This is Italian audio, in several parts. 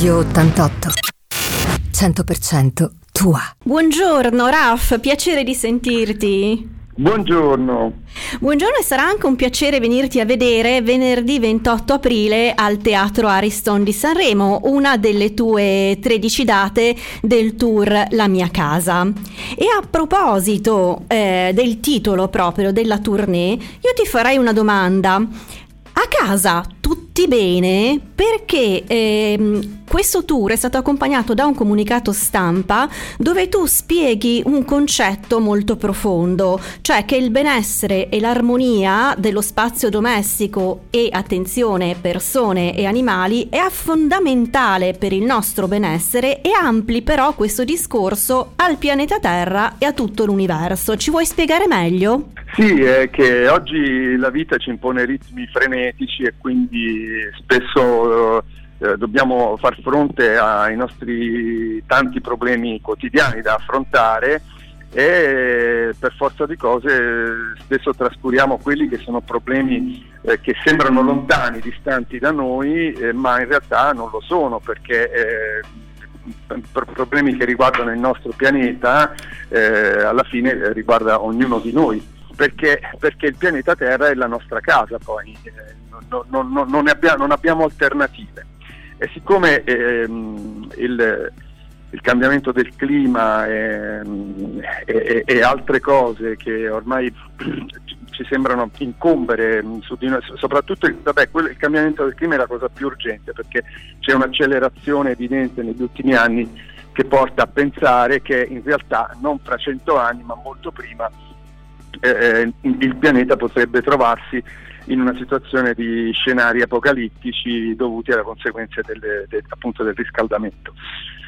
Radio 88. 100% tua. Buongiorno Raf, piacere di sentirti. Buongiorno. Buongiorno e sarà anche un piacere venirti a vedere venerdì 28 aprile al Teatro Ariston di Sanremo, una delle tue 13 date del tour La mia casa. E a proposito eh, del titolo proprio della tournée, io ti farei una domanda. A casa tutti bene perché ehm, questo tour è stato accompagnato da un comunicato stampa dove tu spieghi un concetto molto profondo, cioè che il benessere e l'armonia dello spazio domestico e attenzione persone e animali è fondamentale per il nostro benessere e ampli però questo discorso al pianeta Terra e a tutto l'universo. Ci vuoi spiegare meglio? Sì, è che oggi la vita ci impone ritmi frenetici e quindi spesso eh, dobbiamo far fronte ai nostri tanti problemi quotidiani da affrontare e per forza di cose spesso trascuriamo quelli che sono problemi eh, che sembrano lontani, distanti da noi, eh, ma in realtà non lo sono perché eh, problemi che riguardano il nostro pianeta eh, alla fine riguarda ognuno di noi perché, perché, il pianeta Terra è la nostra casa poi, eh, non, non, non, abbiamo, non, abbiamo, alternative. E siccome ehm, il, il, cambiamento del clima e, e, e, altre cose che ormai ci sembrano incombere su di noi, soprattutto il, vabbè, quello, il cambiamento del clima è la cosa più urgente perché c'è un'accelerazione evidente negli ultimi anni che porta a pensare che in realtà non fra cento anni ma molto prima eh, il pianeta potrebbe trovarsi in una situazione di scenari apocalittici dovuti alle conseguenze del, del, appunto del riscaldamento.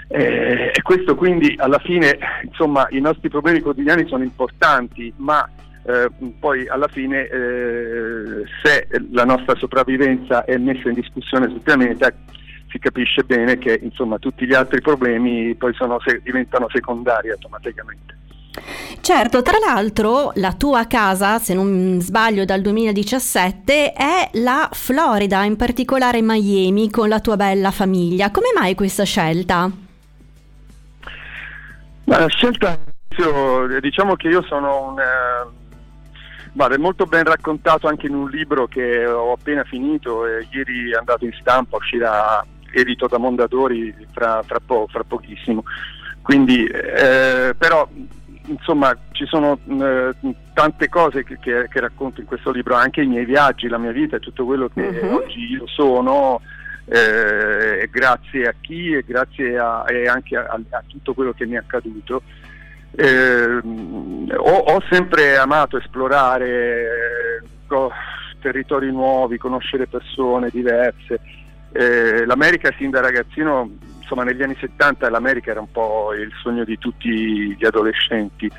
Eh, e questo quindi alla fine, insomma, i nostri problemi quotidiani sono importanti, ma eh, poi alla fine eh, se la nostra sopravvivenza è messa in discussione sul pianeta si capisce bene che insomma, tutti gli altri problemi poi sono, se, diventano secondari automaticamente. Certo, tra l'altro la tua casa, se non sbaglio dal 2017, è la Florida, in particolare Miami, con la tua bella famiglia. Come mai questa scelta? La scelta, diciamo che io sono un... Eh, molto ben raccontato anche in un libro che ho appena finito e ieri è andato in stampa, uscirà edito da Mondadori fra, fra, po- fra pochissimo. Quindi, eh, però insomma ci sono eh, tante cose che, che, che, racconto in questo libro, anche i miei viaggi, la mia vita e tutto quello che uh-huh. oggi io sono, eh, grazie a chi e grazie a, e anche a, a, tutto quello che mi è accaduto. Eh, ho, ho, sempre amato esplorare eh, territori nuovi, conoscere persone diverse. Eh, L'America sin da ragazzino insomma negli anni 70 l'America era un po' il sogno di tutti gli adolescenti,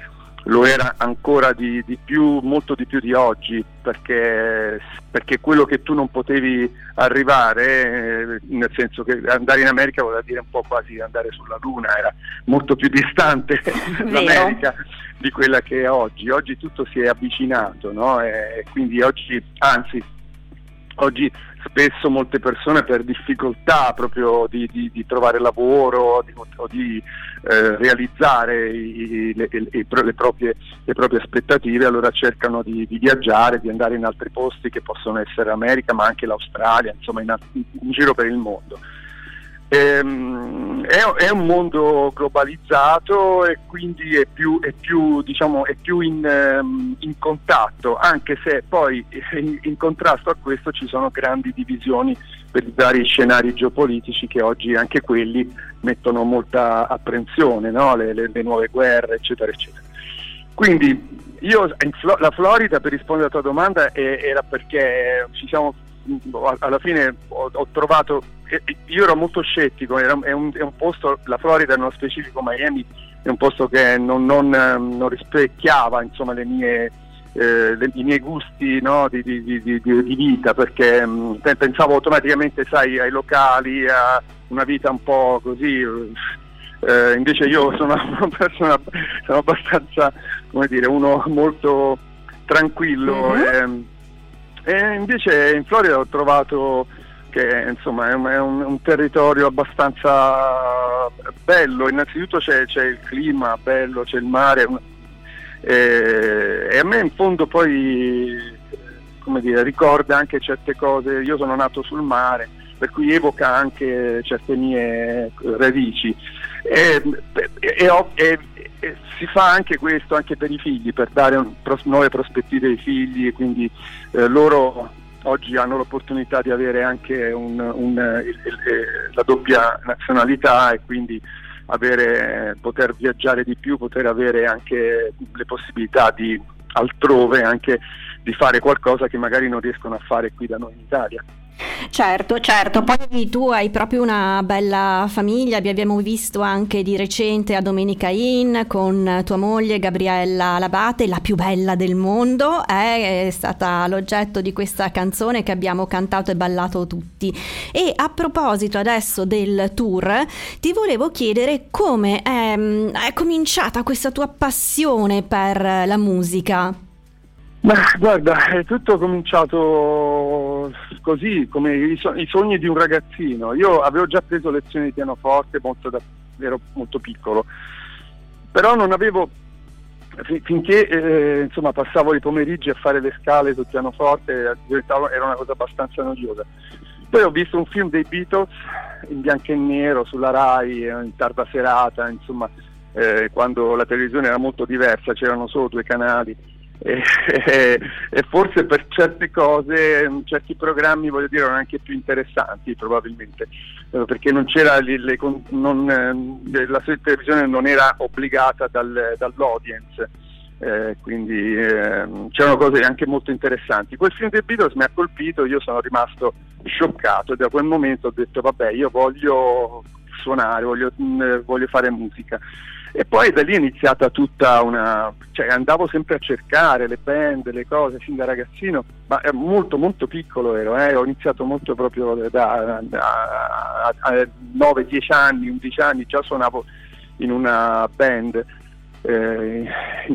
lo era ancora di, di più, molto di più di oggi, perché, perché, quello che tu non potevi arrivare, eh, nel senso che andare in America voleva dire un po' quasi andare sulla Luna, era molto più distante l'America di quella che è oggi. Oggi tutto si è avvicinato, no? e quindi oggi, anzi, oggi spesso molte persone per difficoltà proprio di, di, di trovare lavoro di, o di eh, realizzare i, le, le, le, proprie, le, proprie, aspettative allora cercano di, viaggiare, di andare in altri posti che possono essere l'America ma anche l'Australia, insomma in, in giro per il mondo. Ehm, è, è, un mondo globalizzato e quindi è più, è più, diciamo, è più in, um, in, contatto, anche se poi in, in, contrasto a questo ci sono grandi divisioni per i vari scenari geopolitici che oggi anche quelli mettono molta apprensione, no? le, le, le, nuove guerre, eccetera, eccetera. Quindi io, la Florida, per rispondere alla tua domanda, era perché ci siamo alla fine ho, ho trovato, io ero molto scettico, era, è, un, è, un, posto, la Florida nello specifico Miami è un posto che non, non, non rispecchiava insomma, le mie, eh, le, i miei gusti no, di, di, di, di, vita perché mh, pensavo automaticamente sai, ai locali, a una vita un po' così. Eh, invece io sono una persona sono abbastanza come dire uno molto tranquillo mm-hmm. e, e invece in Florida ho trovato che insomma è un, è un, territorio abbastanza bello, innanzitutto c'è, c'è, il clima bello, c'è il mare eh, e a me in fondo poi come dire, ricorda anche certe cose, io sono nato sul mare, per cui evoca anche certe mie radici. E, e, e, e, si fa anche questo anche per i figli, per dare un, nuove prospettive ai figli, quindi eh, loro oggi hanno l'opportunità di avere anche un, un, il, la doppia nazionalità e quindi avere, poter viaggiare di più, poter avere anche le possibilità di altrove anche di fare qualcosa che magari non riescono a fare qui da noi in Italia. Certo, certo, poi tu hai proprio una bella famiglia, vi abbiamo visto anche di recente a Domenica Inn con tua moglie Gabriella Labate, la più bella del mondo, è stata l'oggetto di questa canzone che abbiamo cantato e ballato tutti. E a proposito adesso del tour, ti volevo chiedere come è, è cominciata questa tua passione per la musica. Ma guarda, è tutto cominciato così, come i, so- i, sogni di un ragazzino. Io avevo già preso lezioni di pianoforte molto da- ero molto piccolo, però non avevo, fin- finché eh, insomma, passavo i pomeriggi a fare le scale sul pianoforte, era una cosa abbastanza noiosa. Poi ho visto un film dei Beatles in bianco e nero sulla Rai, in tarda serata, insomma, eh, quando la televisione era molto diversa, c'erano solo due canali e, e, forse per certe cose, certi programmi voglio dire erano anche più interessanti probabilmente, eh, perché non c'era le, le, non, eh, la televisione non era obbligata dal, dall'audience. Eh, quindi eh, c'erano cose anche molto interessanti. Quel film dei Beatles mi ha colpito, io sono rimasto scioccato e da quel momento ho detto vabbè io voglio suonare, voglio, mh, mm, voglio fare musica. E poi da lì è iniziata tutta una... cioè andavo sempre a cercare le band, le cose fin da ragazzino, ma molto molto piccolo ero, eh? ho iniziato molto proprio da, da 9-10 anni, 11 anni, già suonavo in una band. Eh,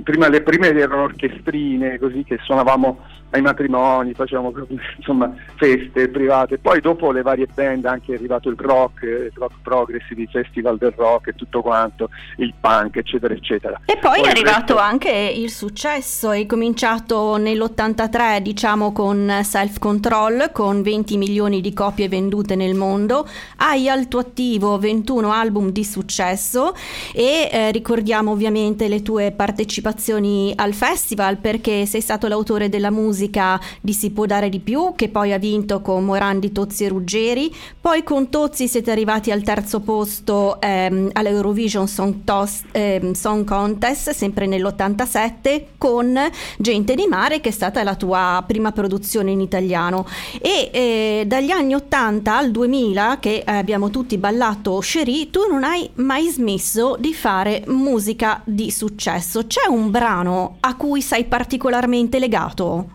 prima, le prime erano orchestrine così che suonavamo ai matrimoni, facevamo insomma, feste private, poi dopo le varie band anche è arrivato il rock, il rock progressive, il festival del rock e tutto quanto, il punk eccetera eccetera. E poi, poi è arrivato resto... anche il successo, hai cominciato nell'83 diciamo con Self Control con 20 milioni di copie vendute nel mondo, hai al tuo attivo 21 album di successo e eh, ricordiamo ovviamente le tue partecipazioni al festival perché sei stato l'autore della musica musica di Si può dare di più, che poi ha vinto con Morandi, Tozzi e Ruggeri. Poi con Tozzi siete arrivati al terzo posto ehm, all'Eurovision Song, Tos, ehm, Song Contest, sempre nell'87, con Gente di Mare, che è stata la tua prima produzione in italiano. E eh, dagli anni 80 al 2000, che eh, abbiamo tutti ballato Cherie, tu non hai mai smesso di fare musica di successo. C'è un brano a cui sei particolarmente legato?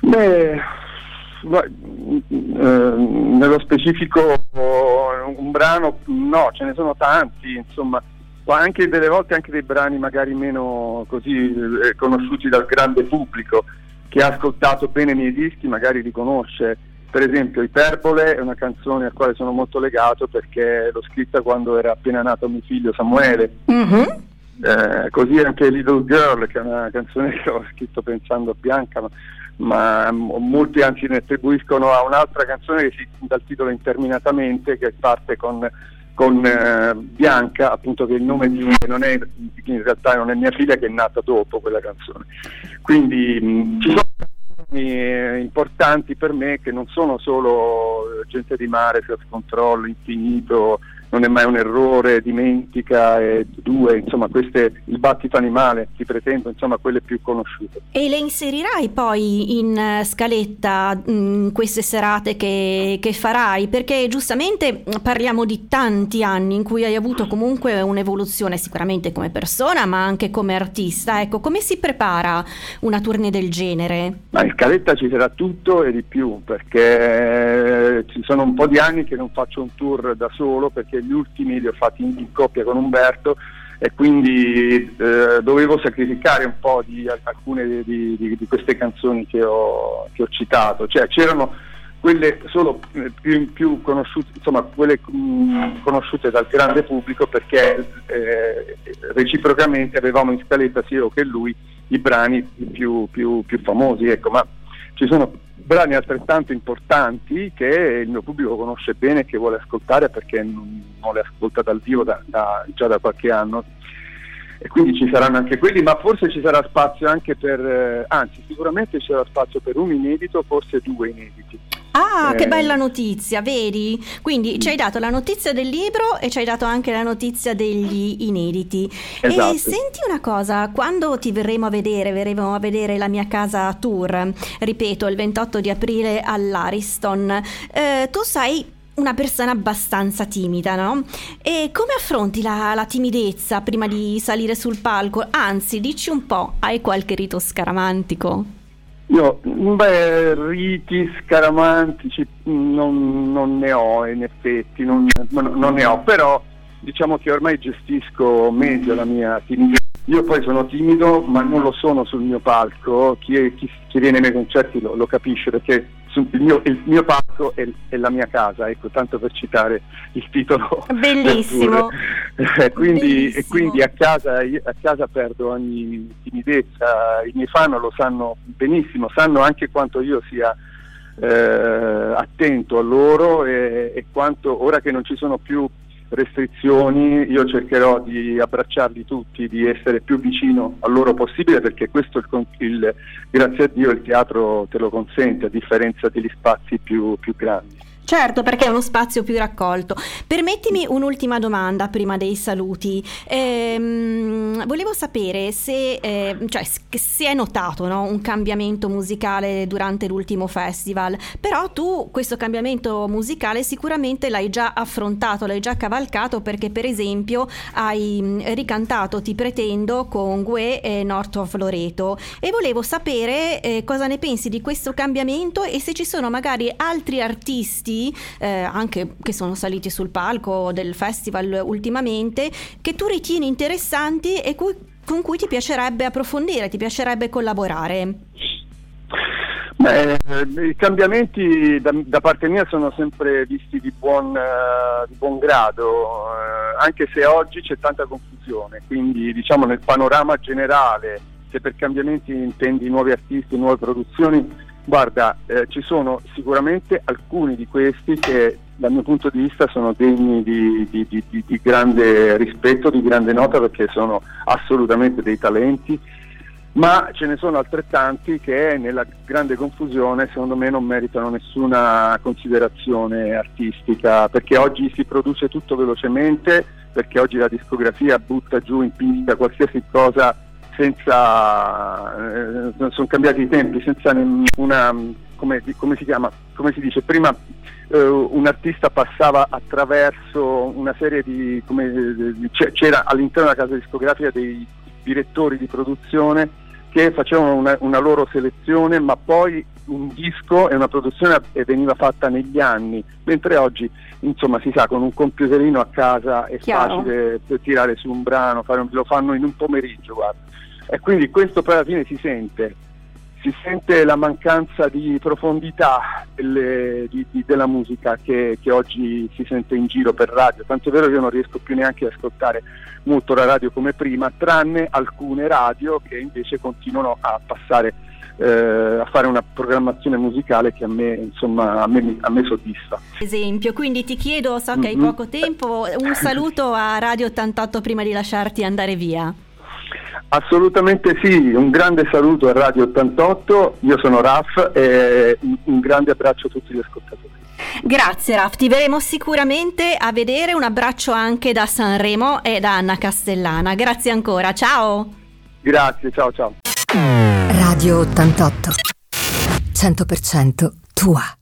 Beh, eh, nello specifico un brano no, ce ne sono tanti, insomma, anche delle volte anche dei brani magari meno così eh, conosciuti dal grande pubblico che ha ascoltato bene i miei dischi magari li conosce. Per esempio Iperbole è una canzone al quale sono molto legato perché l'ho scritta quando era appena nato mio figlio Samuele. Mm-hmm. Eh, così anche Little Girl, che è una canzone che ho scritto pensando a Bianca, ma ma molti anzi ne attribuiscono a un'altra canzone che si dal titolo Interminatamente che parte con, con eh, Bianca, appunto che il nome di non è in realtà non è mia figlia che è nata dopo quella canzone. Quindi mh, ci sono canzoni eh, importanti per me che non sono solo Gente di mare, self control, infinito, non è mai un errore, dimentica, e due, insomma queste, il battito animale, ti pretendo, insomma quelle più conosciute. E le inserirai poi in uh, scaletta mh, mm, queste serate che, che, farai? Perché giustamente parliamo di tanti anni in cui hai avuto comunque un'evoluzione sicuramente come persona ma anche come artista, ecco come si prepara una tournée del genere? Ma in scaletta ci sarà tutto e di più perché eh, ci sono un po' di anni che non faccio un tour da solo perché gli ultimi li ho fatti in, coppia con Umberto e quindi eh, dovevo sacrificare un po' di alcune di, di, di queste canzoni che ho, che ho, citato. Cioè, c'erano quelle solo eh, più, più conosciute, insomma, quelle mh, mm, conosciute dal grande pubblico perché eh, reciprocamente avevamo in scaletta sia io che lui i brani più, più, più famosi, ecco, ma ci sono brani altrettanto importanti che il mio pubblico conosce bene e che vuole ascoltare perché non, non le ascolta dal vivo da, da, già da qualche anno e quindi ci saranno anche quelli, ma forse ci sarà spazio anche per, eh, anzi sicuramente ci sarà spazio per un inedito, forse due inediti. Ah, eh, che bella notizia, vedi? Quindi ci hai dato la notizia del libro e ci hai dato anche la notizia degli inediti. Esatto. E senti una cosa, quando ti verremo a vedere, verremo a vedere la mia casa tour, ripeto, il 28 di aprile all'Ariston, eh, tu sai una persona abbastanza timida, no? E come affronti la, la, timidezza prima di salire sul palco? Anzi, dici un po', hai qualche rito scaramantico? Io, beh, riti scaramantici non, non ne ho in effetti, non, non, ne ho, però diciamo che ormai gestisco meglio la mia timidezza. Io poi sono timido, ma non lo sono sul mio palco, chi, chi, chi viene ai miei concerti lo, lo capisce perché il mio, il mio palco è, è, la mia casa, ecco, tanto per citare il titolo. Bellissimo. Eh, quindi, Bellissimo. E quindi a casa, a casa, perdo ogni timidezza, i miei fan lo sanno benissimo, sanno anche quanto io sia eh, attento a loro e, e quanto ora che non ci sono più restrizioni, io cercherò di abbracciarli tutti, di essere più vicino a loro possibile perché questo il, il, grazie a Dio il teatro te lo consente a differenza degli spazi più, più grandi. Certo, perché è uno spazio più raccolto. Permettimi un'ultima domanda prima dei saluti. Ehm, volevo sapere se, eh, cioè, si è notato no, un cambiamento musicale durante l'ultimo festival, però tu questo cambiamento musicale sicuramente l'hai già affrontato, l'hai già cavalcato perché per esempio hai mm, ricantato Ti pretendo con Gue e North of Loreto e volevo sapere eh, cosa ne pensi di questo cambiamento e se ci sono magari altri artisti eh, anche che sono saliti sul palco del festival ultimamente, che tu ritieni interessanti e cui, con cui ti piacerebbe approfondire, ti piacerebbe collaborare? Beh, I cambiamenti da, da, parte mia sono sempre visti di buon, uh, di buon grado, uh, anche se oggi c'è tanta confusione, quindi diciamo nel panorama generale, se per cambiamenti intendi nuovi artisti, nuove produzioni, Guarda, eh, ci sono sicuramente alcuni di questi che dal mio punto di vista sono degni di, di, di, di, grande rispetto, di grande nota perché sono assolutamente dei talenti, ma ce ne sono altrettanti che nella grande confusione secondo me non meritano nessuna considerazione artistica perché oggi si produce tutto velocemente, perché oggi la discografia butta giù in pista qualsiasi cosa senza, eh, sono cambiati i tempi, senza una, come, come, si chiama, come si dice, prima eh, un artista passava attraverso una serie di, come, c'era all'interno della casa discografica dei direttori di produzione che facevano una, una, loro selezione, ma poi un disco e una produzione veniva fatta negli anni, mentre oggi insomma si sa con un computerino a casa è Chiaro. facile tirare su un brano, un, lo fanno in un pomeriggio, guarda e quindi questo poi alla fine si sente, si sente la mancanza di profondità delle, di, di, della musica che, che, oggi si sente in giro per radio, tanto è vero che io non riesco più neanche ad ascoltare molto la radio come prima, tranne alcune radio che invece continuano a passare eh, a fare una programmazione musicale che a me, insomma, a me, a me soddisfa. Esempio, quindi ti chiedo, so che hai mm-hmm. poco tempo, un saluto a Radio 88 prima di lasciarti andare via. Assolutamente sì, un grande saluto a Radio 88, io sono Raf e un grande abbraccio a tutti gli ascoltatori. Grazie Raf, ti verremo sicuramente a vedere, un abbraccio anche da Sanremo e da Anna Castellana, grazie ancora, ciao! Grazie, ciao ciao. Radio 88, 100% tua.